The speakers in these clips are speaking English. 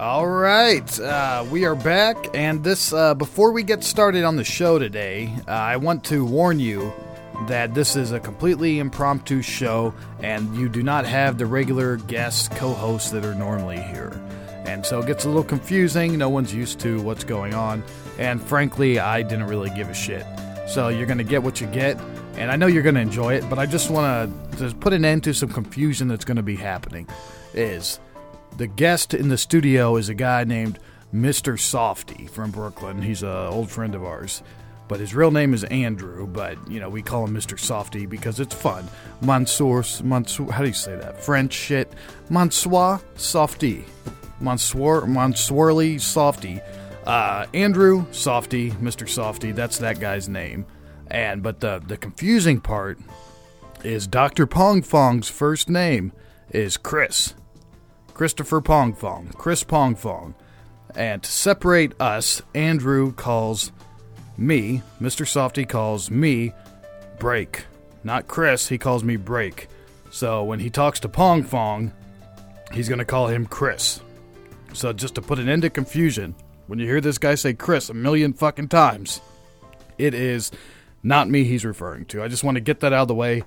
All right, uh, we are back, and this uh, before we get started on the show today, uh, I want to warn you that this is a completely impromptu show, and you do not have the regular guest co-hosts that are normally here, and so it gets a little confusing. No one's used to what's going on, and frankly, I didn't really give a shit. So you're gonna get what you get, and I know you're gonna enjoy it, but I just want to just put an end to some confusion that's gonna be happening. Is the guest in the studio is a guy named Mr. Softee from Brooklyn. He's an old friend of ours. But his real name is Andrew, but, you know, we call him Mr. Softee because it's fun. Mansour, Mansour, how do you say that? French shit. Mansour Softee. Mansour, Mansourly Softee. Uh, Andrew Softee, Mr. Softee, that's that guy's name. And, but the, the confusing part is Dr. Pong Fong's first name is Chris. Christopher Pongfong, Chris Pongfong. And to separate us, Andrew calls me, Mr. Softee calls me Break. Not Chris, he calls me Break. So when he talks to Pongfong, he's going to call him Chris. So just to put an end to confusion, when you hear this guy say Chris a million fucking times, it is not me he's referring to. I just want to get that out of the way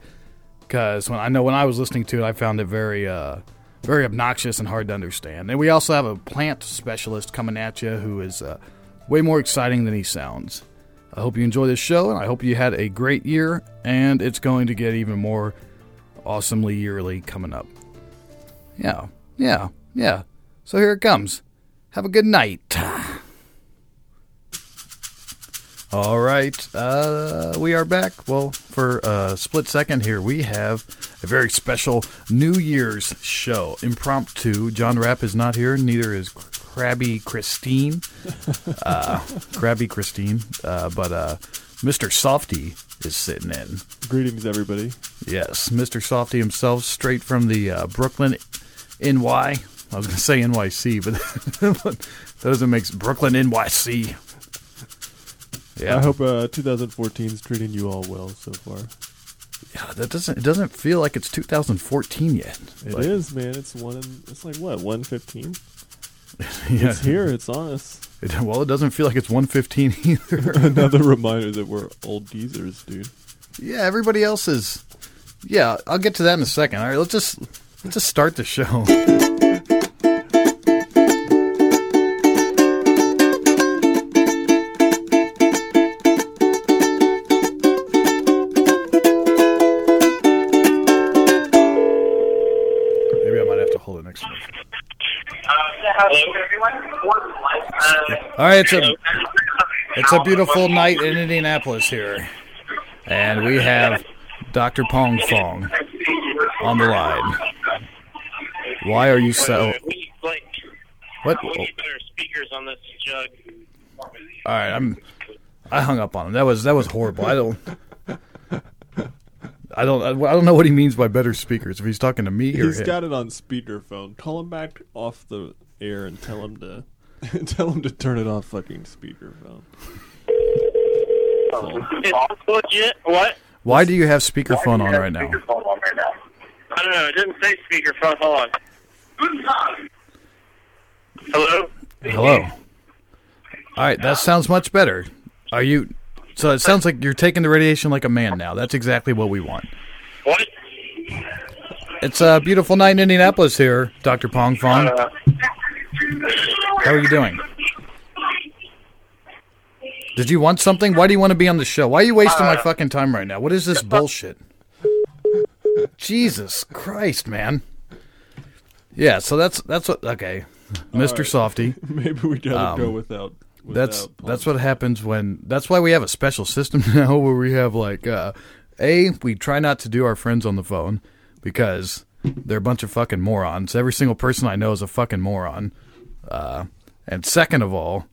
because when I know when I was listening to it, I found it very uh, very obnoxious and hard to understand. And we also have a plant specialist coming at you who is uh, way more exciting than he sounds. I hope you enjoy this show, and I hope you had a great year, and it's going to get even more awesomely yearly coming up. Yeah, yeah, yeah. So here it comes. Have a good night. All right, uh, we are back. Well, for a split second here, we have a very special New Year's show. Impromptu. John Rapp is not here, neither is Crabby Christine. Uh, Crabby Christine. Uh, but uh, Mr. Softee is sitting in. Greetings, everybody. Yes, Mr. Softee himself, straight from the uh, Brooklyn NY. I was going to say NYC, but that doesn't make Brooklyn NYC. I hope uh, 2014 is treating you all well so far. Yeah, that doesn't. It doesn't feel like it's 2014 yet. It Like, is, man. It's one. In, it's like what 115. Yeah. It's here. It's on us. It, well, it doesn't feel like it's 115 either. Another reminder that we're old geezers, dude. yeah, everybody else is. Yeah, I'll get to that in a second. All right, let's just let's just start the show. All right, it's a it's a beautiful night in Indianapolis here, and we have Dr. Pong Fong on the line. Why are you so? We need, like, What? we need better speakers on this jug. All right, I'm. I hung up on him. That was that was horrible. I don't. I don't. I don't know what he means by better speakers. If he's talking to me or He's him. got it on speakerphone. Call him back off the air and tell him to tell him to turn it off fucking speakerphone. It's legit. What? Why do you have speakerphone on right now? I don't know. It didn't say speakerphone. Hold on. Hello. Hello. All right, that sounds much better. Are you? So it sounds like you're taking the radiation like a man now. That's exactly what we want. What? It's a beautiful night in Indianapolis here, Dr. Pong Fong. Uh, How are you doing? Did you want something? Why do you want to be on the show? Why are you wasting my fucking time right now? What is this bullshit? Jesus Christ, man. Yeah, so that's that's what okay. Mr. right. Softee. Maybe we gotta Um, go without. without That's that's what happens when that's why we have a special system now where we have like uh A, we try not to do our friends on the phone because they're a bunch of fucking morons. Every single person I know is a fucking moron. Uh and second of all,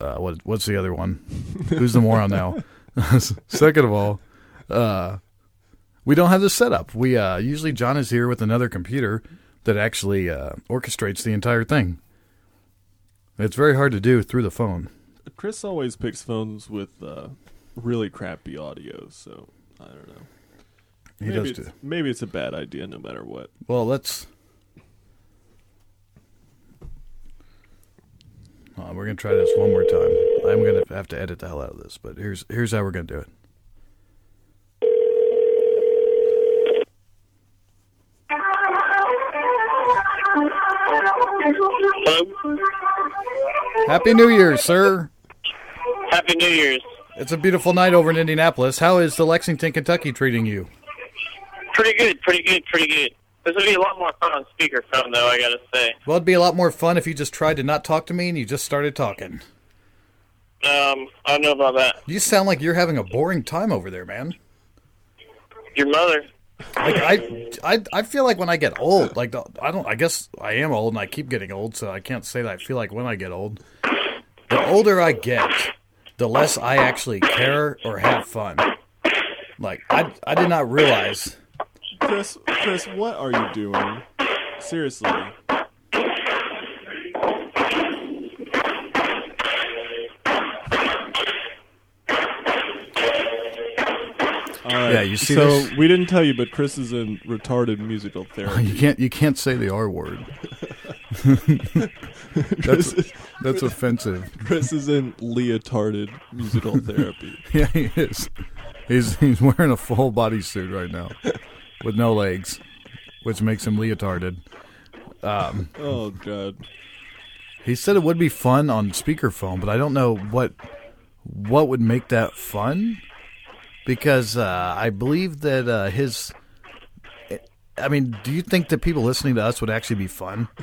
uh what what's the other one? Who's the moron now? second of all, uh we don't have this setup. We uh usually John is here with another computer that actually uh orchestrates the entire thing. It's very hard to do through the phone. Chris always picks phones with uh, really crappy audio, so I don't know. He maybe does it's, do. maybe it's a bad idea no matter what. Well, let's. On, we're gonna try this one more time. I'm gonna have to edit the hell out of this, but here's here's how we're gonna do it. Happy New Year, sir. Happy New Year's. It's a beautiful night over in Indianapolis. How is the Lexington, Kentucky treating you? Pretty good, pretty good, pretty good. This would be a lot more fun on speakerphone, though, I gotta say. Well, it'd be a lot more fun if you just tried to not talk to me and you just started talking. Um, I don't know about that. You sound like you're having a boring time over there, man. Your mother. Like I, I, I feel like when I get old, like the- I don't. I guess I am old, and I keep getting old, so I can't say that I feel like when I get old. The older I get, the less I actually care or have fun. Like I, I did not realize. Chris, Chris, what are you doing? Seriously. All right. Yeah, you see So this? we didn't tell you, but Chris is in retarded musical therapy. You can't, you can't say the R word. Chris, is, That's offensive. Chris is in leotarded musical therapy. Yeah, he is. He's he's wearing a full body suit right now, with no legs, which makes him leotarded. Oh God. He said it would be fun on speakerphone, but I don't know what what would make that fun because uh, I believe that uh, his. I mean, do you think that people listening to us would actually be fun?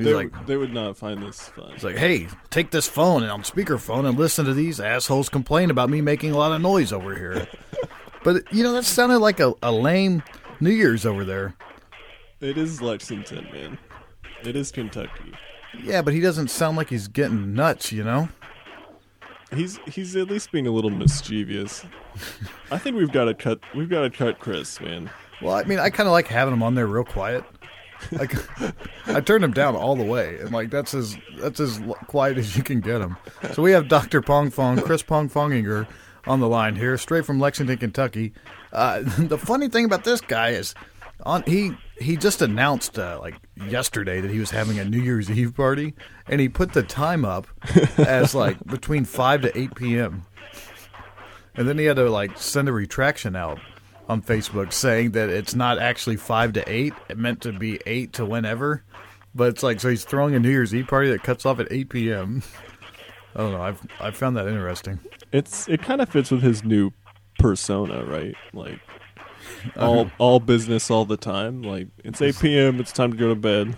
They, like, they would not find this fun. It's like, hey, take this phone and on speakerphone and listen to these assholes complain about me making a lot of noise over here. but you know, that sounded like a, a lame New Year's over there. It is Lexington, man. It is Kentucky. Yeah, but he doesn't sound like he's getting nuts, you know? He's he's at least being a little mischievous. I think we've got to cut. We've got to cut Chris, man. Well, I mean, I kind of like having him on there real quiet. Like, I turned him down all the way, and like that's as that's as quiet as you can get him. So we have Doctor Pong Fong, Chris Pong Fonginger, on the line here, straight from Lexington, Kentucky. Uh, the funny thing about this guy is, on he he just announced uh, like yesterday that he was having a New Year's Eve party, and he put the time up as like between five to eight p.m. And then he had to like send a retraction out on Facebook saying that it's not actually five to eight. It meant to be eight to whenever. But it's like so he's throwing a New Year's Eve party that cuts off at eight p.m. I don't know. I've I found that interesting. It's it kind of fits with his new persona, right? Like all all business all the time. Like it's eight p.m. It's time to go to bed.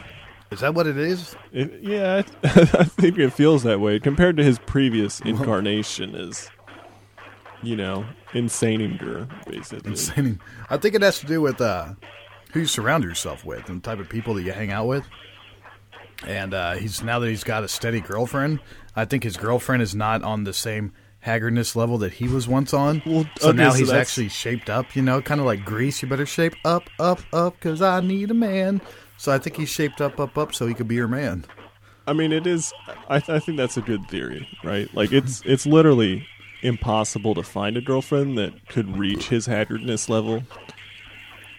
Is that what it is? It, yeah, I, I think it feels that way compared to his previous incarnation as, you know, insaneinger, basically. Insane. I think it has to do with uh, who you surround yourself with and the type of people that you hang out with. And uh, he's now that he's got a steady girlfriend, I think his girlfriend is not on the same haggardness level that he was once on. Well, so okay, now so he's that's- actually shaped up, you know, kind of like Grease. You better shape up, up, up, because I need a man. So I think he's shaped up, up, up, so he could be your man. I mean, it is. I, I think that's a good theory, right? Like it's it's literally impossible to find a girlfriend that could reach his haggardness level.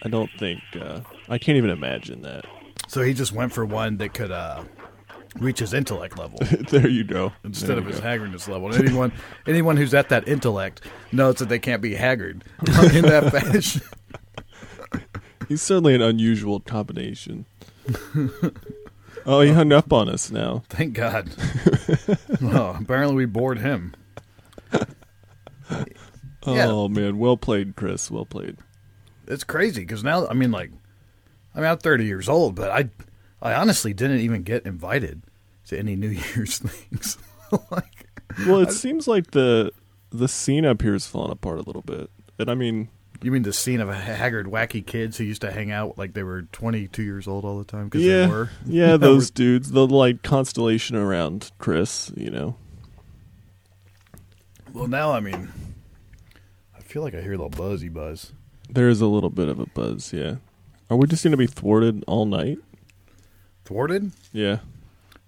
I don't think. Uh, I can't even imagine that. So he just went for one that could uh, reach his intellect level. there you go. instead of his go. haggardness level. And anyone anyone who's at that intellect knows that they can't be haggard in that fashion. He's certainly an unusual combination. oh, he hung up on us now. Thank God. well, apparently we bored him. Oh, yeah. Oh man, well played, Chris. Well played. It's crazy because now I mean, like, I mean, I'm 30 years old, but I, I honestly didn't even get invited to any New Year's things. like, Well, it seems like the the scene up here is falling apart a little bit. And I mean, you mean the scene of haggard, wacky kids who used to hang out like they were 22 years old all the time because yeah, they were. yeah, those dudes, the like constellation around Chris, you know. Well, now I mean, I feel like I hear a little buzzy buzz. There is a little bit of a buzz, yeah. Are we just going to be thwarted all night? Thwarted? Yeah.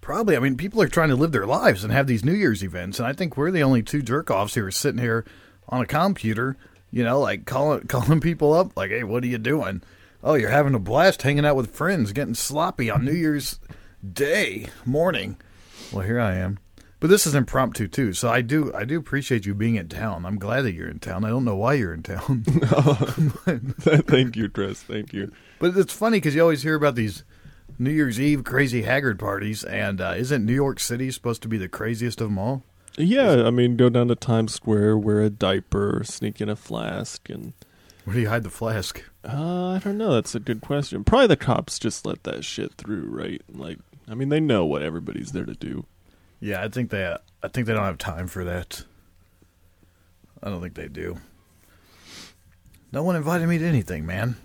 Probably. I mean, people are trying to live their lives and have these New Year's events, and I think we're the only two jerk offs who are sitting here on a computer, you know, like calling calling people up, like, "Hey, what are you doing? Oh, you're having a blast hanging out with friends, getting sloppy on New Year's Day morning." Well, here I am. But this is impromptu too, so I do I do appreciate you being in town. I'm glad that you're in town. I don't know why you're in town, Thank you, Chris. Thank you. but it's funny because you always hear about these New Year's Eve crazy haggard parties, and uh, isn't New York City supposed to be the craziest of them all? Yeah, I mean, go down to Times Square, wear a diaper, sneak in a flask, and Where do you hide the flask? uh, I don't know. That's a good question. Probably the cops just let that shit through, right? Like, I mean, they know what everybody's there to do. Yeah, I think they I think they don't have time for that. I don't think they do. No one invited me to anything, man.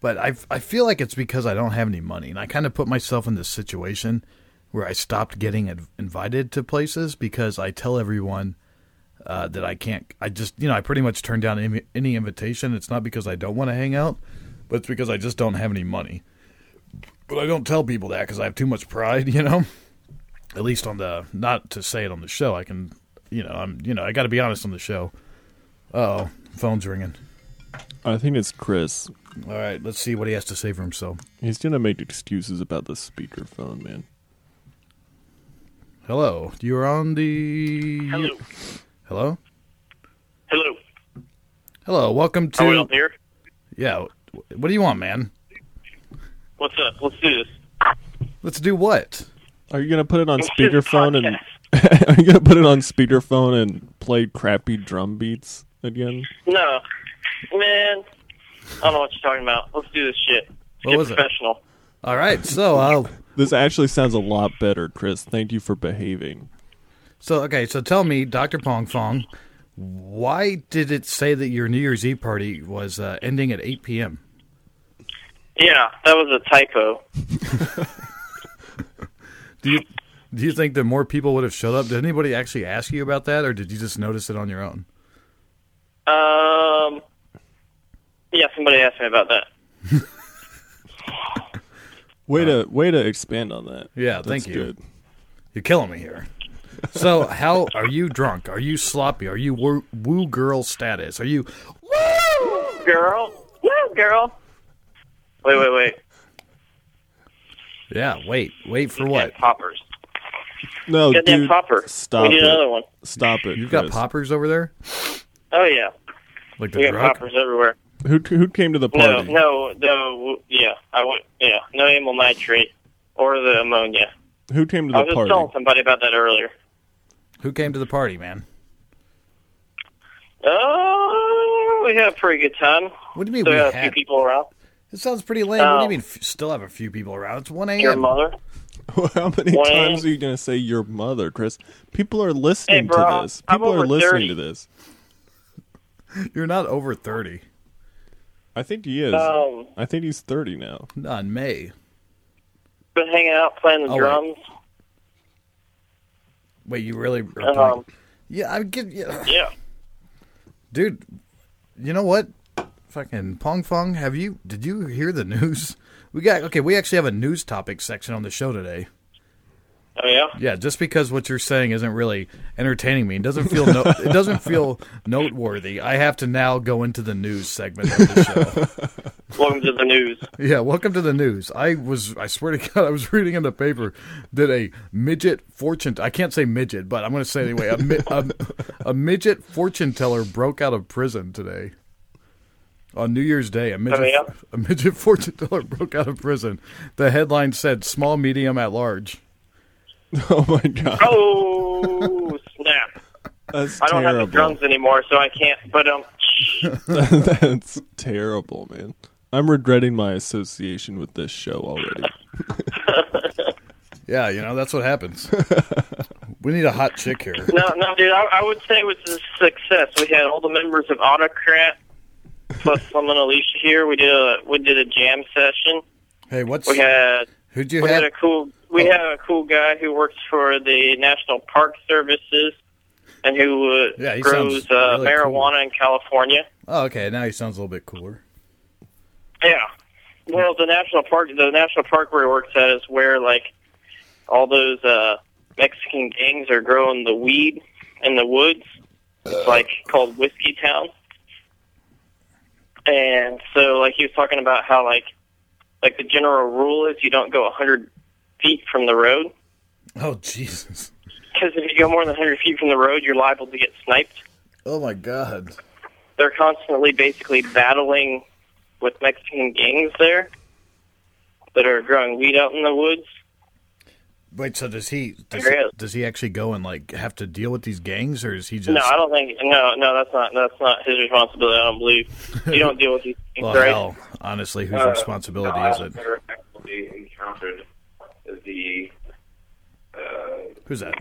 But I I feel like it's because I don't have any money, and I kind of put myself in this situation where I stopped getting inv- invited to places because I tell everyone uh, that I can't. I just you know I pretty much turn down any, any invitation. It's not because I don't want to hang out, but it's because I just don't have any money. But I don't tell people that because I have too much pride, you know at least on the not to say it on the show. I can, you know, I'm, you know, I got to be honest on the show. Oh, phone's ringing. I think it's Chris. All right, let's see what he has to say for himself. He's gonna make excuses about the speakerphone, man. Hello, you're on the. Hello. Hello. Hello. Hello. Welcome Are we to. on here? Yeah. What do you want, man? What's up? Let's do this. Let's do what? Are you gonna put it on Let's speakerphone and are you gonna put it on speakerphone and play crappy drum beats again? No, man. I don't know what you're talking about. Let's do this shit. Let's What get was it? professional. All right. So, I'll. This actually sounds a lot better, Chris. Thank you for behaving. So okay. So tell me, Doctor Pong Fong, why did it say that your New Year's Eve party was uh, ending at 8 p.m.? Yeah, that was a typo. Do you do you think that more people would have showed up? Did anybody actually ask you about that, or did you just notice it on your own? Um. Yeah, somebody asked me about that. Way to way to expand on that. Yeah, That's thank you. Good. You're killing me here. So, how are you drunk? Are you sloppy? Are you woo, woo girl status? Are you? Woo, girl. Woo, girl. Wait, wait, wait. Yeah. Wait. Wait for Goddamn what? Poppers. No, Goddamn dude, popper. stop we need it. another one. Stop it. You've got poppers over there, Oh yeah, like the we got poppers everywhere. Who who came to the party? no, no. no. Yeah, I would. Yeah, no amyl nitrate or the ammonia. Who came to I the was just party? telling somebody about that earlier. Who came to the party, man? Oh, we had a pretty good time. What do you mean Still we got a few had? people around. It sounds pretty lame. what do you Oh. mean? F- still have a few people around? It's one a.m. Your mother. How many One times are you going to say your mother, Chris? People are listening Hey, bro, to this. I'm People are over listening 30. to this. You're not over thirty. I think he is. Um, I think he's 30 now. Not in May. been hanging out playing the Oh, wait. drums. Wait, you really? Are Um, yeah, I get. Yeah. yeah. dude. You know what? Fucking Pong Fong, have you? Did you hear the news? We got okay. We actually have a news topic section on the show today. Oh yeah. Yeah, just because what you're saying isn't really entertaining me, it doesn't feel no, it doesn't feel noteworthy. I have to now go into the news segment of the show. Welcome to the news. yeah, welcome to the news. I was, I swear to God, I was reading in the paper that a midget fortune, I can't say midget, but I'm going to say anyway, a, mi- a, a midget fortune teller broke out of prison today. On New Year's Day, a midget, Oh, a midget fortune teller broke out of prison. The headline said "small, medium, at large." Oh my god, Oh snap! that's I don't have the drums anymore, so I can't. But um, that's terrible, man. I'm regretting my association with this show already. Yeah, you know that's what happens. we need a hot chick here. no, no, dude. I, I would say it was a success. We had all the members of Autocrat plus someone Alicia here. We did a we did a jam session. Hey, what's We had who'd you we have? had a cool we Oh. had a cool guy who works for the National Park Services and who uh, Yeah, grows uh, really marijuana in California. oh, okay, now he sounds a little bit cooler. Yeah. Well, the national park, the national park where he works at is where like all those uh Mexican gangs are growing the weed in the woods. It's like called Whiskeytown. And so, like he was talking about how like like the general rule is you don't go a hundred feet from the road Oh Jesus! Because if you go more than 100 feet from the road, you're liable to get sniped. Oh my god. They're constantly basically battling with Mexican gangs there that are growing weed out in the woods. Wait, so does he does, is. does he actually go and like have to deal with these gangs, or is he just? No, I don't think. No, no, that's not. That's not his responsibility. I don't believe. You don't deal with these things, well, right? hell, honestly, whose Uh, responsibility no, is it? never actually encountered the uh, Who's that?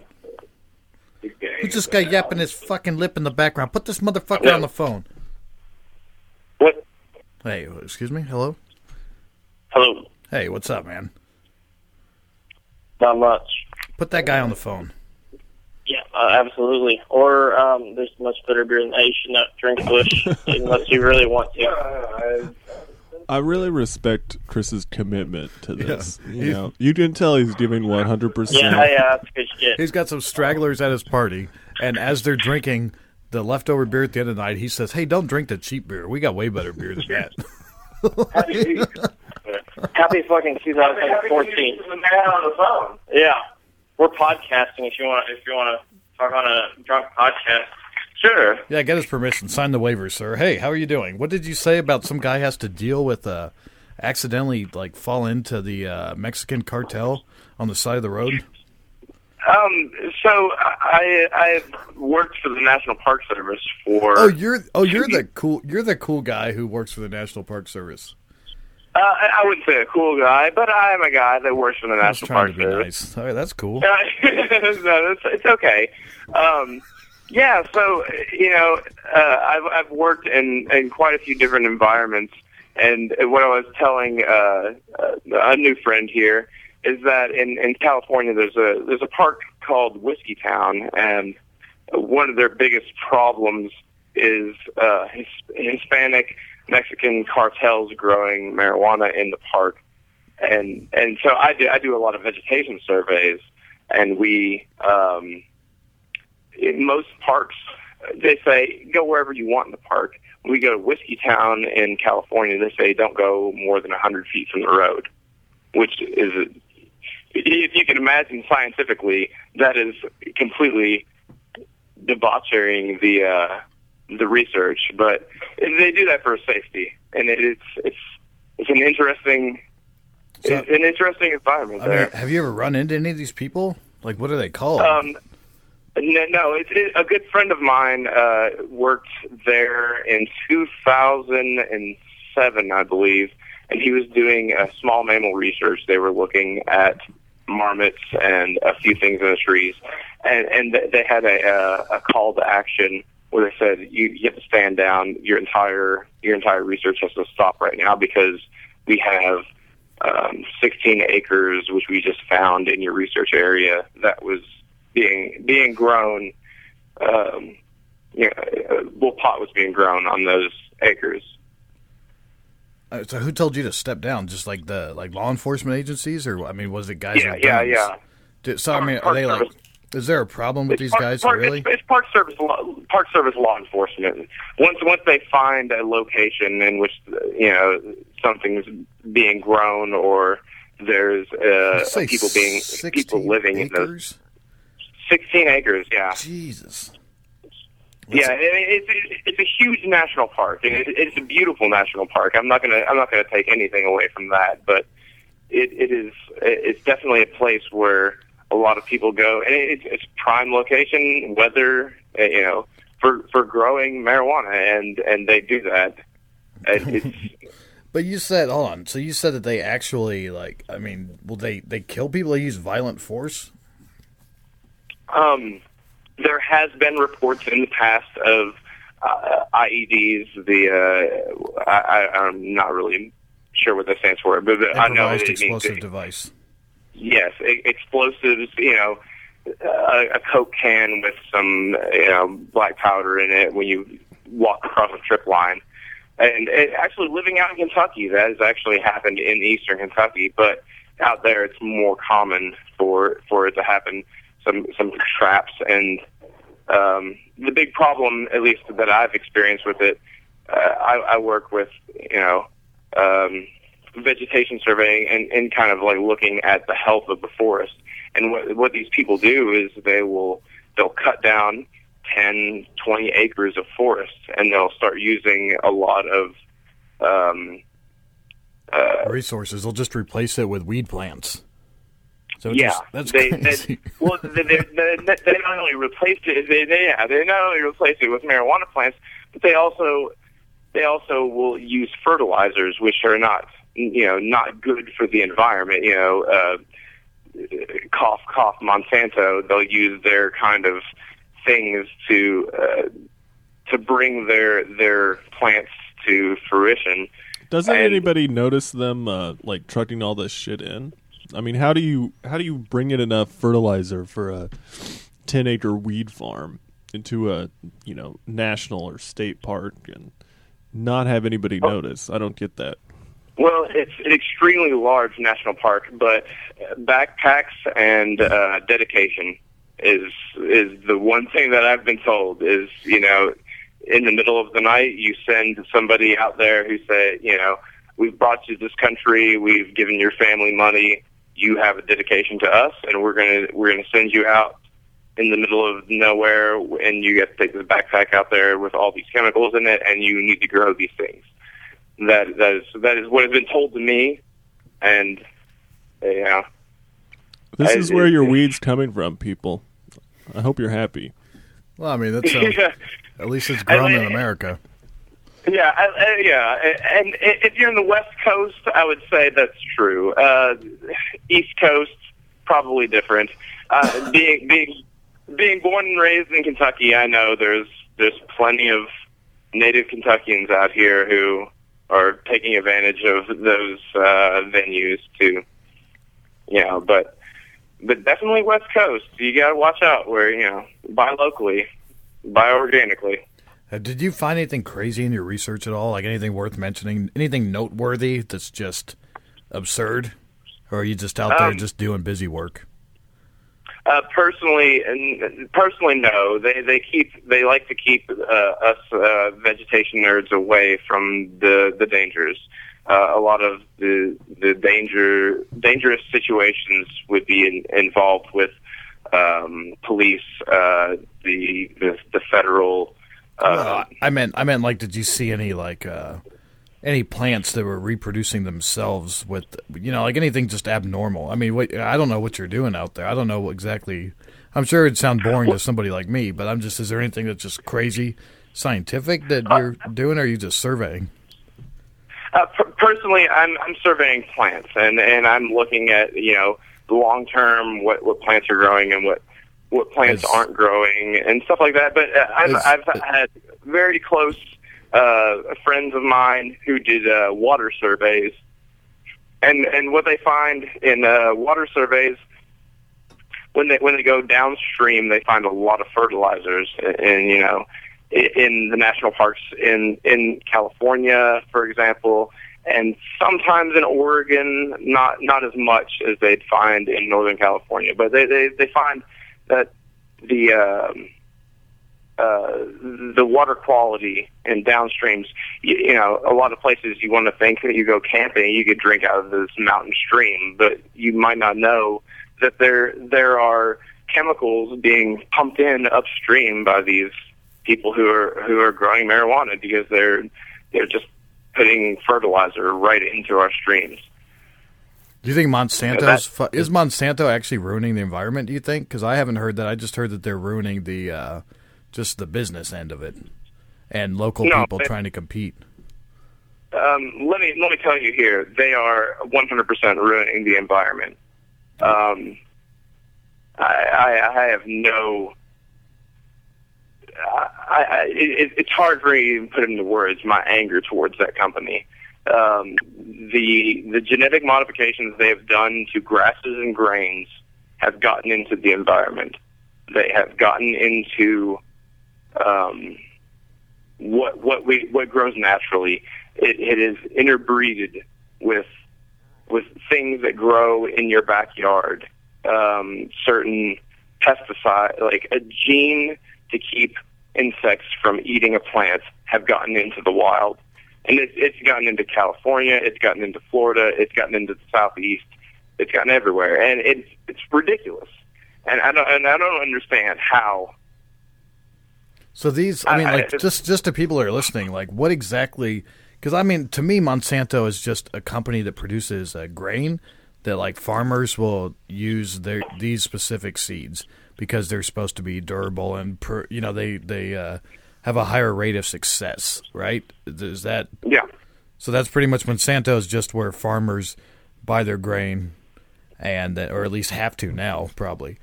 the gang. Who's this guy yapping his fucking lip in the background? Put this motherfucker on the phone. What? Hey, excuse me. Hello. Hello. Hey, what's up, man? Not much. Put that guy on the phone. Yeah, uh, absolutely. Or um, there's much better beer than that. You should not drink Busch unless you really want to. I really respect Chris's commitment to this. Yeah. You know, you can tell he's giving one hundred percent. Yeah, yeah, that's good shit. He's got some stragglers at his party, and as they're drinking the leftover beer at the end of the night, he says, "Hey, don't drink the cheap beer. We got way better beer than that." Happy fucking 2014. the man on the phone. Yeah, we're podcasting. If you want, if you want to talk on a drunk podcast, sure. yeah, get his permission. Sign the waiver, sir. Hey, how are you doing? What did you say about some guy has to deal with uh, accidentally like fall into the uh, Mexican cartel on the side of the road? Um, so I I worked for the National Park Service for. Oh, you're oh you're the cool you're the cool guy who works for the National Park Service. Uh, I I wouldn't say a cool guy, but I'm a guy that works for the I National Park Service. nice. All right, that's cool. no, it's, it's okay. Um, yeah, so you know, uh, I've I've worked in in quite a few different environments, and what I was telling uh, uh, a new friend here is that in in California there's a there's a park called Whiskeytown, and one of their biggest problems is uh, his, Hispanic Mexican cartels growing marijuana in the park. And and so I do I do a lot of vegetation surveys, and we um, in most parks they say go wherever you want in the park. When we go to Whiskeytown in California, they say don't go more than a hundred feet from the road, which is if you can imagine scientifically that is completely debauchering the uh, the research, but they do that for safety, and it, it's it's it's an interesting So- it's an interesting environment I there. mean, have you ever run into any of these people? Like, what are they called? Um, no, no it's, it, a good friend of mine uh, worked there in 2007, I believe, and he was doing small mammal research. They were looking at marmots and a few things in the trees, and and they had a uh, a call to action where they said you, you have to stand down. Your entire your entire research has to stop right now because we have um, 16 acres, which we just found in your research area, that was being being grown. Um, you know, uh, well, pot was being grown on those acres. Uh, so, who told you to step down? Just like the like law enforcement agencies, or I mean, was it guys? Yeah, yeah, guns? yeah. Did- so, I mean, are they like? Is there a problem with these park, guys? park, really? It's, it's Park Service, law, Park Service law enforcement. Once once they find a location in which you know something's being grown or there's uh, people being people living in those acres? Sixteen acres. Yeah, Jesus. yeah. It, it's it's a huge national park, and it's a beautiful national park. I'm not gonna I'm not gonna take anything away from that, but it it is it's definitely a place where a lot of people go, and it's it's prime location, weather, uh, you know, for for growing marijuana, and and they do that. And it's But you said, hold on. So you said that they actually like. I mean, will they they kill people? They use violent force. Um, there has been reports in the past of uh, IEDs. The uh, I, I, I'm not really sure what that stands for, but I know it means explosive device. yes, e- explosives. You know, a, a Coke can with some you know black powder in it when you walk across a trip line. And it, actually, living out in Kentucky, that has actually happened in eastern Kentucky, but out there it's more common for for it to happen. Some some traps and um, the big problem, at least that I've experienced with it, uh, I, I work with you know um, vegetation surveying and, and kind of like looking at the health of the forest. And what what these people do is they will they'll cut down 10, 20 acres of forest, and they'll start using a lot of um, uh, Resources. They'll just replace it with weed plants. So yeah, just- that's they, crazy. They, well, they, they, they, they not only replaced it, they, they yeah, they not only replaced it with marijuana plants, but they also they also will use fertilizers, which are not you know not good for the environment. You know, uh, cough cough Monsanto. They'll use their kind of things to uh, to bring their their plants to fruition. Doesn't And- anybody notice them uh, like trucking all this shit in? I mean, how do you how do you bring in enough fertilizer for a ten acre weed farm into a you know national or state park and not have anybody notice? I don't get that. Well, it's an extremely large national park, but backpacks and uh, dedication is is the one thing that I've been told is you know in the middle of the night you send somebody out there who say you know we've brought you this country we've given your family money you have a dedication to us and we're gonna we're gonna send you out in the middle of nowhere and you get to take this backpack out there with all these chemicals in it and you need to grow these things that that is that is what has been told to me, and uh, yeah, This I- is where your weed's coming from, people. I hope you're happy. well, I mean, that's uh, yeah, at least it's grown in mean- America. Yeah, I, I, yeah. And if you're in the West Coast, I would say that's true. Uh, East Coast, probably different. Uh, being being being born and raised in Kentucky, I know there's there's plenty of native Kentuckians out here who are taking advantage of those uh, venues to, you know, but but definitely West Coast. You got to watch out where you know buy locally, buy organically. Uh, did you find anything crazy in your research at all? Like anything worth mentioning? Anything noteworthy that's just absurd? Or are you just out there Um, just doing busy work? Uh, personally, and personally, no. They they keep they like to keep uh, us uh, vegetation nerds away from the the dangers. Uh, a lot of the the danger dangerous situations would be in, involved with um, police, uh, the, the the federal. Uh, Well, I meant, I meant, like, did you see any like uh, any plants that were reproducing themselves with, you know, like anything just abnormal? I mean, wait, I don't know what you're doing out there. I don't know what exactly. I'm sure it'd sound boring to somebody like me, but I'm just. Is there anything that's just crazy scientific that you're doing, or are you just surveying? Uh, per- personally, I'm I'm surveying plants and and I'm looking at you know the long term what what plants are growing and what what plants Is- aren't growing and stuff like that. But uh, I've I've had very close uh, friends of mine who did uh, water surveys, and and what they find in uh, water surveys when they when they go downstream, they find a lot of fertilizers, and, and you know, i- in the national parks in in California, for example, and sometimes in Oregon, not not as much as they'd find in Northern California, but they they, they find that the um, uh, the water quality in downstreams, you, you know, a lot of places you want to think that you go camping, you could drink out of this mountain stream, but you might not know that there there are chemicals being pumped in upstream by these people who are who are growing marijuana because they're they're just putting fertilizer right into our streams. Do you think Monsanto's that- is Monsanto actually ruining the environment? Do you think? Because I haven't heard that. I just heard that they're ruining the uh, just the business end of it, and local No, people they- trying to compete. um, let me let me tell you here, they are 100% ruining the environment. Um, I, I, I have no. I, I, it, it's hard for me to even put into words my anger towards that company. Um, the the genetic modifications they have done to grasses and grains have gotten into the environment. They have gotten into um, what what we what grows naturally. It, it is interbreeded with with things that grow in your backyard. Um, certain pesticide, like a gene to keep insects from eating a plant, have gotten into the wild, and it's it's gotten into California, it's gotten into Florida, it's gotten into the southeast, it's gotten everywhere, and it's it's ridiculous. And I don't and I don't understand how. So these, I mean, I- like I- just just to people who are listening, like what exactly? Because I mean, to me, Monsanto is just a company that produces uh, grain that like farmers will use their these specific seeds because they're supposed to be durable and per, you know they they uh, have a higher rate of success, right? Is that Yeah. so? That's pretty much Monsanto is just where farmers buy their grain, and or at least have to now, probably.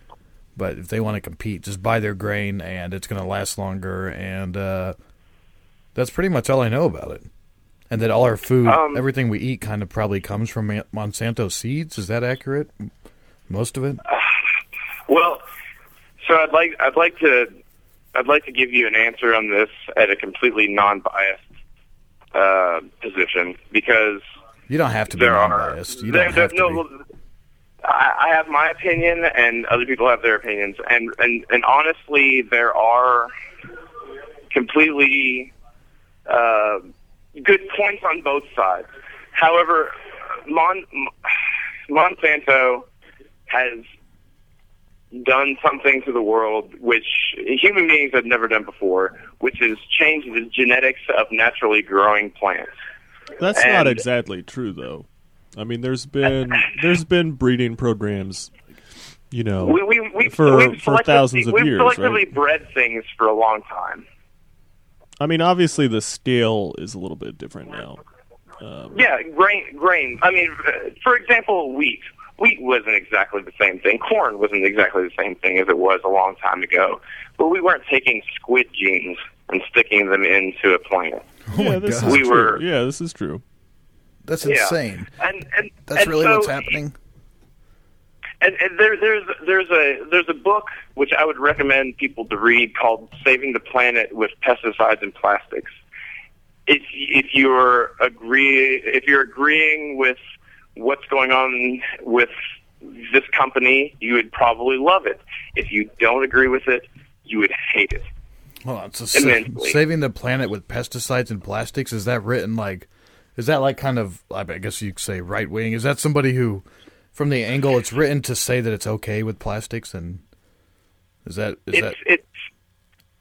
But if they want to compete, just buy their grain, and it's going to last longer. And uh, that's pretty much all I know about it. And that all our food, Um, everything we eat, kind of probably comes from Monsanto seeds. Is that accurate? Most of it. Well, so I'd like I'd like to I'd like to give you an answer on this at a completely non-biased uh, position because You don't have to be are non-biased. You there- don't there- have to no, be. I, I have my opinion, and other people have their opinions, and and and honestly, there are completely uh, good points on both sides. However, Mon- Monsanto has done something to the world which human beings have never done before, which is change the genetics of naturally growing plants. That's not exactly true, though. I mean, there's been there's been breeding programs, you know, We, we, we, for for thousands of years. we've years, selectively right? bred things for a long time. I mean, obviously the scale is a little bit different now. Um, yeah, grain, grain. I mean, for example, wheat. Wheat wasn't exactly the same thing. Corn wasn't exactly the same thing as it was a long time ago. But we weren't taking squid genes and sticking them into a plant. Oh yeah, this God. is We true. were- Yeah, this is true. That's Yeah. insane. And, and That's and really so- what's happening. And, and there, there's there's a there's a book which I would recommend people to read called "Saving the Planet with Pesticides and Plastics." If if you're agree if you're agreeing with what's going on with this company, you would probably love it. If you don't agree with it, you would hate it. Hold on. So sa- Immensely. saving the planet with pesticides and plastics is that written like? Is that like kind of? I guess you could say right wing. Is that somebody who, from the angle, it's written to say that it's okay with plastics and? Is that is it's that? it's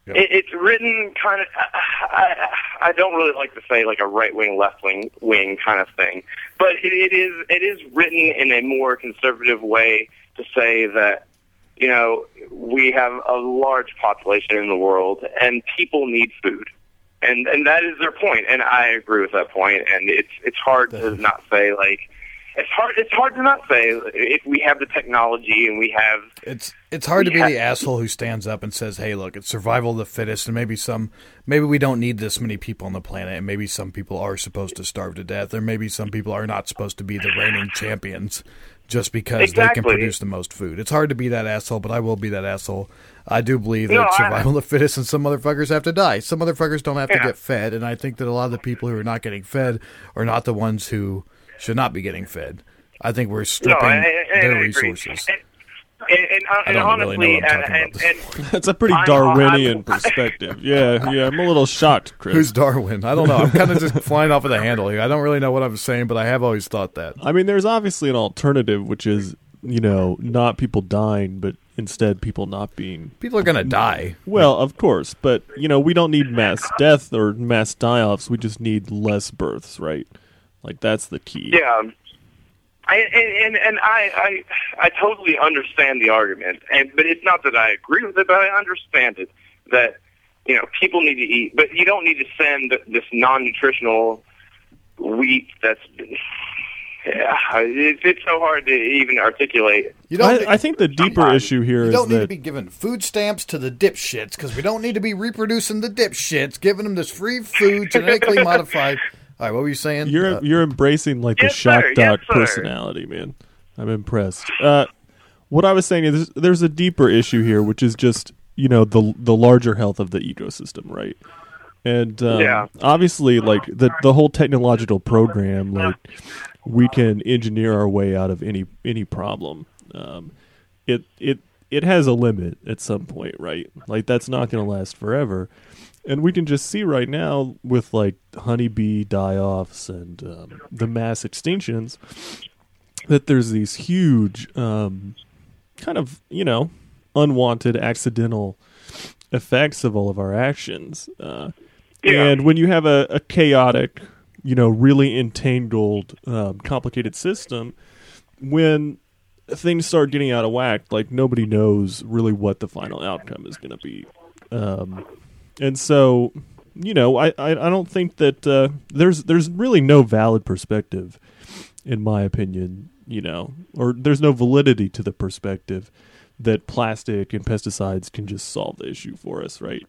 Yeah. it, it's written kind of. I, I, don't really like to say like a right wing, left wing, wing kind of thing, but it, it is it is written in a more conservative way to say that you know we have a large population in the world and people need food. And and that is their point, and I agree with that. And it's it's hard to not say like it's hard it's hard to not say if we have the technology and we have It's it's hard to be ha- the asshole who stands up and says, "Hey, look, it's survival of the fittest, and maybe some, maybe we don't need this many people on the planet, and maybe some people are supposed to starve to death, or maybe some people are not supposed to be the reigning champions just because they can produce the most food." It's hard to be that asshole, but I will be that asshole. I do believe that No, I- survival of the fittest, and some motherfuckers have to die. Some motherfuckers don't have to get fed, and I think that a lot of the people who are not getting fed are not the ones who should not be getting fed. I think we're stripping and- and their I resources. And, and, and, uh, I don't honestly, really know what I'm talking and, about and, That's a pretty I'm- uh, Darwinian I'm- perspective. Yeah, yeah. I'm a little shocked, Chris. Who's Darwin? I don't know. I'm kind of just flying off of the handle here. I don't really know what I'm saying, but I have always thought that. I mean, there's obviously an alternative, which is you know not people dying, but instead people not being. People are gonna die. Well, of course, but you know we don't need mass death or mass die-offs. We just need less births, right? Like that's the key. yeah. I, and and, and I, I I totally understand the argument, and but it's not that I agree with it, but I understand it that you know people need to eat, but you don't need to send this non-nutritional wheat that's yeah, it's, it's so hard to even articulate. You don't. I, I think the deeper Sometimes. issue here you is don't need to be giving food stamps to the dipshits because we don't need to be reproducing the dipshits, giving them this free food, genetically modified. All right, what were you saying? you're Uh, you're embracing like the shock sir. doc Yes, personality, man. I'm impressed. Uh, what I was saying is there's a deeper issue here, which is just you know the the larger health of the ecosystem, right? And um, Yeah. obviously, like the the whole technological program, like we can engineer our way out of any any problem. Um, it it it has a limit at some point, right? Like that's not going to last forever. And we can just see right now with like honeybee die offs and um, the mass extinctions that there's these huge, um, kind of, you know, unwanted, accidental effects of all of our actions. Uh, Yeah. And when you have a, a chaotic, you know, really entangled, um, complicated system, when things start getting out of whack, like nobody knows really what the final outcome is going to be. Um, and so, you know, I, I, I don't think that uh, there's there's really no valid perspective, in my opinion. You know, or there's no validity to the perspective that plastic and pesticides can just solve the issue for us, right?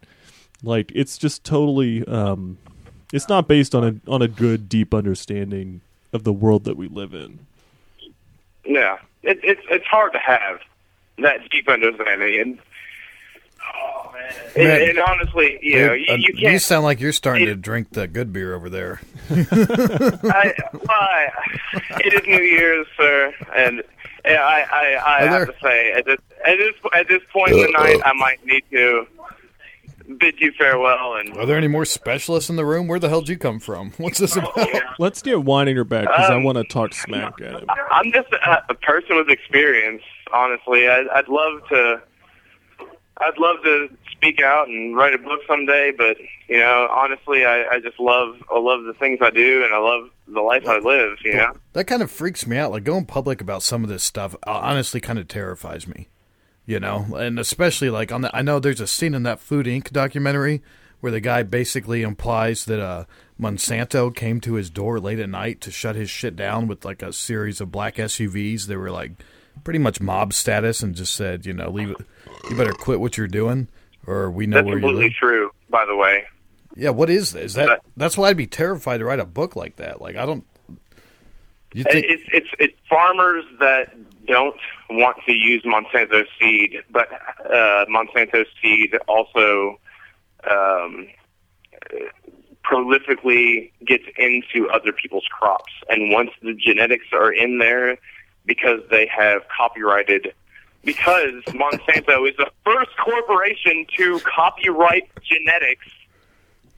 Like it's just totally, um, it's not based on a on a good deep understanding of the world that we live in. Yeah, it, it's it's hard to have that deep understanding, and and, Man. and honestly, you know, you, Uh, you can't. sound like you're starting to drink the good beer over there. I, I, it is New Year's, sir, and I, I, I have there- to say, at this, at this, at this point in the night, I might need to bid you farewell. And Are there any more specialists in the room? Where the hell did you come from? What's this about? Let's get Weininger back because I Um, want to talk smack at him. I'm just a, a person with experience. Honestly, I, I'd love to. I'd love to speak out and write a book someday, but you know, honestly, I, I just love I love the things I do, and I love the life I live. You know. That kind of freaks me out. Like going public about some of this stuff uh, honestly kind of terrifies me. You know, and especially like on the I know there's a scene in that Food Inc. documentary where the guy basically implies that uh Monsanto came to his door late at night to shut his shit down with like a series of black SUVs. They were like pretty much mob status and just said, you know, leave it. You better quit what you're doing, or we know That's where you completely true, by the way. Yeah, what is this? That But- that's why I'd be terrified to write a book like that. Like I don't. You think? It's it's it's farmers that don't want to use Monsanto seed, but uh, Monsanto seed also um, prolifically gets into other people's crops, and once the genetics are in there, because they have copyrighted. Because Monsanto is the first corporation to copyright genetics.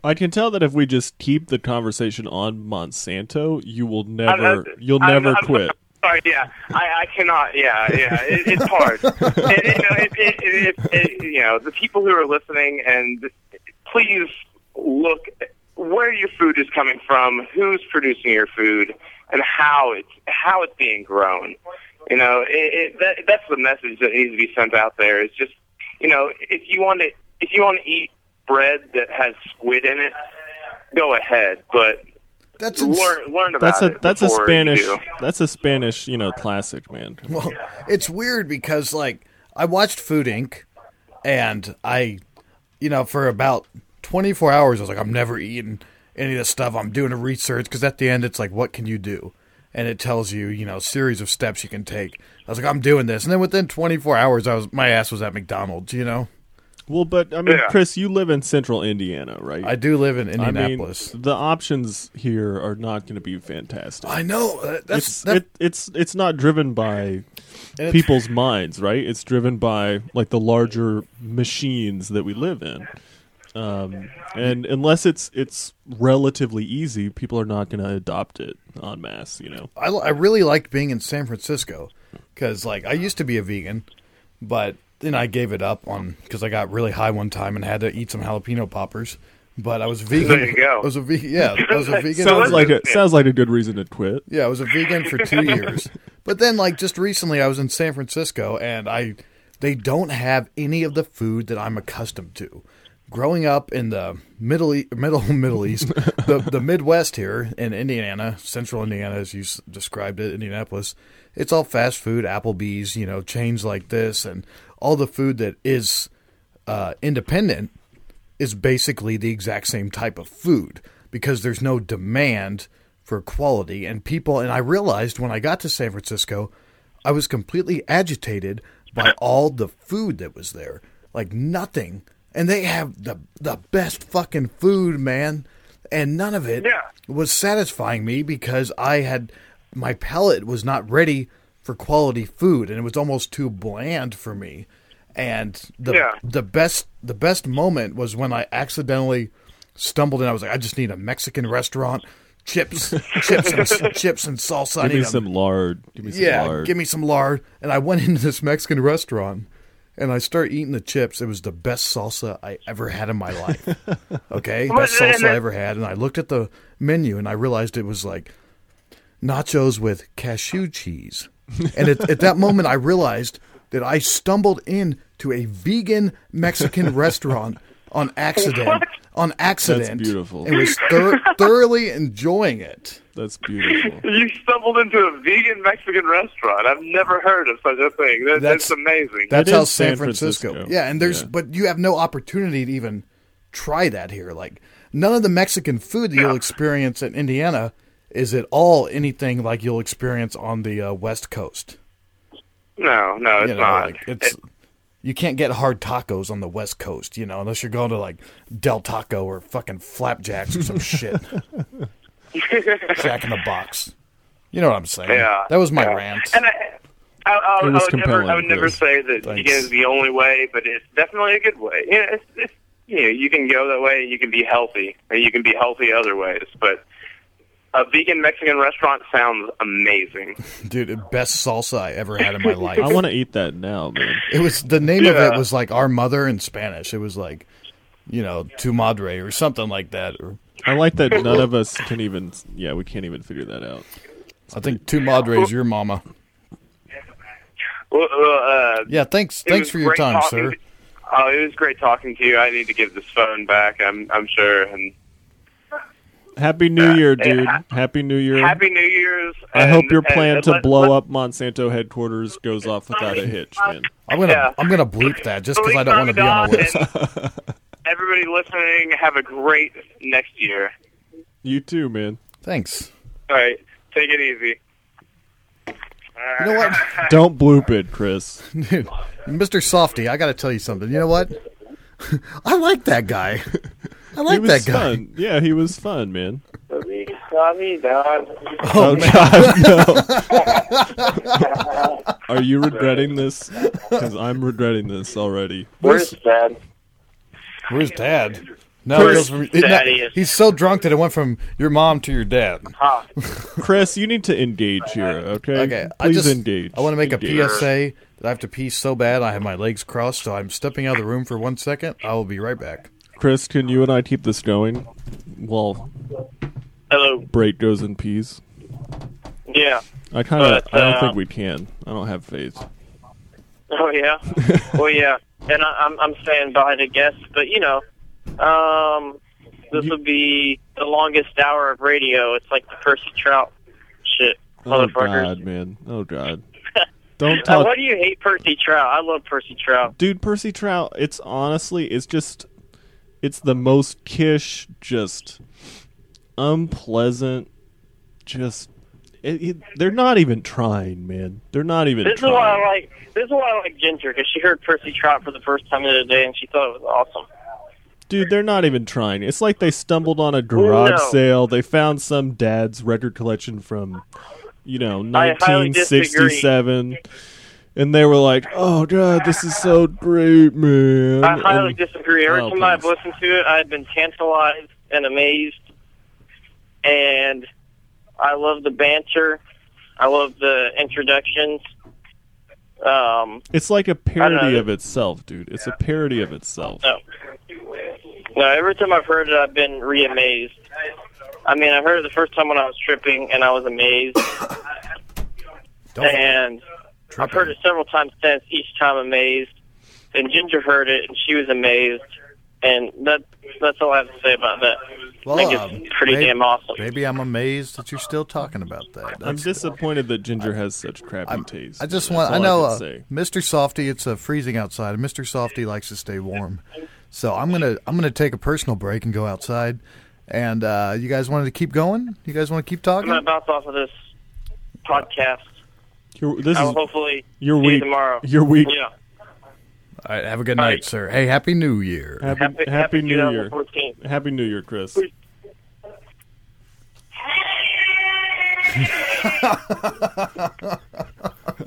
I can tell that if we just keep the conversation on Monsanto, you will I'm- never, I'm- you'll I'm- never I'm quit. Sorry, yeah, I, I cannot. Yeah, yeah, it, it's hard. and, you know, it, it, it, it, you know, the people who are listening, and please look where your food is coming from, who's producing your food, and how it's how it's being grown. You know, it, it, that, that's the message that needs to be sent out there. It's just, you know, if you want to if you want to eat bread that has squid in it, go ahead, but That's ins- learn learn about That's a it. that's a Spanish that's a Spanish you know classic man. Well, it's weird because like I watched Food Inc. and I, you know, for about 24 hours I was like, I'm never eating any of this stuff. I'm doing a research because at the end it's like, what can you do? And it tells you, you know, series of steps you can take. I was like, I'm doing this, and then within 24 hours, I was my ass was at McDonald's. You know, Well, but I mean, Yeah. Chris, you live in Central Indiana, right? I do live in I mean, Indianapolis. the options here are not going to be fantastic. I, know uh, that's it's that, it, it's it's not driven by it's- people's minds, right? It's driven by like the larger machines that we live in. Um, and unless it's it's relatively easy, people are not going to adopt it en masse. You know, I, I really liked being in San Francisco because like I used to be a vegan, but then I gave it up on because I got really high one time and had to eat some jalapeno poppers. But I was vegan. There you go. I was a vegan. Yeah, I was a vegan. sounds like a sounds like a good reason to quit. Yeah, I was a vegan for two years. But then, like, just recently, I was in San Francisco, and I they don't have any of the food that I'm accustomed to. Growing up in the middle middle Middle East, the the Midwest here in Indiana, Central Indiana, as you s- described it, Indianapolis, it's all fast food, Applebee's, you know, chains like this, and all the food that is uh, independent is basically the exact same type of food because there's no demand for quality. And people and I realized when I got to San Francisco I was completely agitated by all the food that was there. Like nothing and they have the the best fucking food man and none of it Yeah. was satisfying me because I had my palate was not ready for quality food and it was almost too bland for me And the Yeah. the best the best moment was when I accidentally stumbled in. I was like, I just need a Mexican restaurant, chips, chips, and chips and salsa. I Give me need some lard. Give me some yeah, lard. give me some lard. And I went into this Mexican restaurant and I start eating the chips. It was the best salsa I ever had in my life. Okay, But- best salsa I ever had. And I looked at the menu and I realized it was like nachos with cashew cheese. And at, at that moment, I realized that I stumbled into a vegan Mexican restaurant on accident. What? On accident, That's beautiful. And was thor- thoroughly enjoying it. That's beautiful. You stumbled into a vegan Mexican restaurant. I've never heard of such a thing. That, That's- that's, amazing. That's It how is San, San Francisco. Francisco. Yeah, and there's Yeah. but you have no opportunity to even try that here. Like none of the Mexican food that you'll experience in Indiana is at all anything like you'll experience on the uh, West Coast. no, no, it's you know, not. like it's you can't get hard tacos on the West Coast, you know, unless you're going to like Del Taco or fucking Flapjacks or some shit. Jack in the Box. You know what I'm saying? Yeah, That was my yeah. rant. And I, I, I, It was I would never, compelling, I would never say that Thanks. vegan is the only way, but it's definitely a good way. You know, it's, it's, you know, you can go that way. And you can be healthy, and you can be healthy other ways. But a vegan Mexican restaurant sounds amazing. Dude, best salsa I ever had in my life. I want to eat that now, man. It was the name of it was like our mother in Spanish. It was like, you know, tu madre or something like that. Or I like that none of us can even. Yeah, we can't even figure that out. I think tu madre is your mama. Well, uh, Yeah, thanks. Thanks for your time, talking sir. to- Oh, it was great talking to you. I need to give this phone back. I'm, I'm sure. And Happy New Year, Yeah. dude. Happy New Year. Happy New Year's. I and- hope your plan and to let- blow let- up Monsanto headquarters goes off without a hitch, man. I'm gonna Yeah. I'm gonna bleep that just because I don't want to be on the list. Everybody listening, have a great next year. You too, man. Thanks. All right, take it easy. You know what, Don't bloop it, Chris. Dude, Mr. Softee? I got to tell you something. You know what? I like that guy. I like that guy. fun. Yeah, he was fun, man. Oh, oh God, no. Are you regretting this? Because I'm regretting this already. Where's Dad? Where's Dad? No, Where's it goes from, it- no, Daddy is- he's so drunk that it went from your mom to your dad. Huh. Chris, you need to engage here, okay? Okay, I Please just engage. I want to make Engage. a PSA that I have to pee so bad I have my legs crossed, so I'm stepping out of the room for one second. I will be right back. Chris, can you and I keep this going Well, Hello. Break goes in peas? Yeah. I kind of. I don't think we can. I don't have faith. Oh yeah. well, yeah. And I, I'm I'm standing by the guess, but you know, um, this You- will be the longest hour of radio. It's like the Percy Trout shit, Oh. God, man. Oh God. Don't talk, why do you hate Percy Trout? I love Percy Trout. dude. Percy Trout. It's honestly, it's just, it's the most kish, just unpleasant, just. It, it, they're not even trying, man. They're not even This is why I like. This is why I like Ginger because she heard Percy Trout for the first time the other day and she thought it was awesome. Dude, they're not even trying. It's like they stumbled on a garage No. sale. They found some dad's record collection from, you know, disagree. 1967. And they were like, oh, God, this is so great, man. I highly And- disagree. Every Oh, time I've listened to it, I've been tantalized and amazed, and I love the banter. I love the introductions. Um, It's like a parody of itself, dude. It's a parody of itself. no, no. Every time I've heard it, I've been re-amazed. I mean, I heard it the first time when I was tripping, and I was amazed. Don't and I've heard it several times since, each time amazed. And Ginger heard it, and she was amazed. And that that's all I have to say about that. Well, I think um, it's pretty maybe- damn awesome. Maybe I'm amazed that you're still talking about that. I'm That's- disappointed that Ginger has such crappy taste. I just That's want. I know, can uh, say. Mr. Softee. It's uh, freezing outside, and Mr. Softee likes to stay warm. So I'm gonna I'm gonna take a personal break and go outside. And uh, you guys wanted to keep going? You guys want to keep talking? I'm gonna bounce off of this podcast. Your- this I is hopefully your see you week. tomorrow. Your week. Yeah. All right. Have a good All night, right. sir. Hey, happy New Year. Happy, Happy, happy, New Year. 2014. Happy New Year, Chris.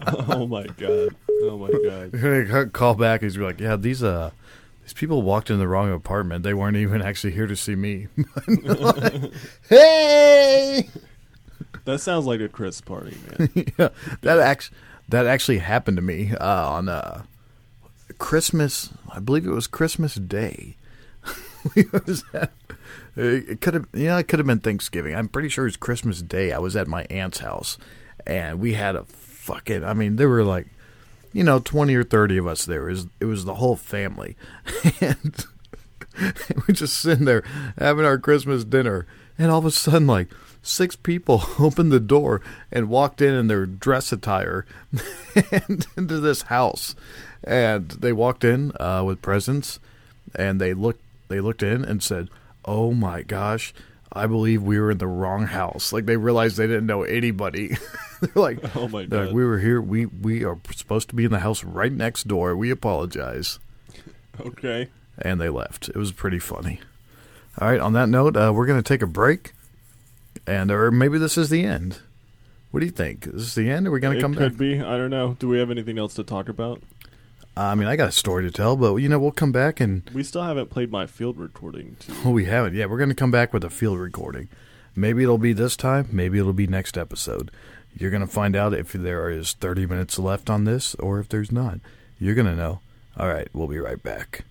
oh my god. Oh my god. Call back. He's like, yeah, these uh, these people walked in the wrong apartment. They weren't even actually here to see me. hey, That sounds like a Chris party, man. yeah, that actually that actually happened to me uh, on uh, Christmas. I believe it was Christmas Day. we at, it could have yeah, it could have been Thanksgiving. I'm pretty sure it was Christmas Day. I was at my aunt's house, and we had a fucking. I mean, there were like, you know, twenty or thirty of us there. It was, it was the whole family, and we're just sitting there having our Christmas dinner, and all of a sudden, like six people opened the door and walked in in their dress attire and into this house, and they walked in uh, with presents, and they looked they looked in and said, "Oh my gosh." I believe we were in the wrong house. Like they realized they didn't know anybody. they're like, Oh my they're like, God. we were here. We we are supposed to be in the house right next door. We apologize Okay. and they left. It was pretty funny. All right, on that note, uh, we're going to take a break, and or maybe this is the end. What do you think? Is this the end? Are we going to come could back? Could be. I don't know. Do we have anything else to talk about? I mean, I got a story to tell, but you know, we'll come back and We still haven't played my field recording. Too. oh, we haven't. Yeah, we're going to come back with a field recording. Maybe it'll be this time. Maybe it'll be next episode. You're going to find out if there is 30 minutes left on this or if there's not. You're going to know. All right, we'll be right back.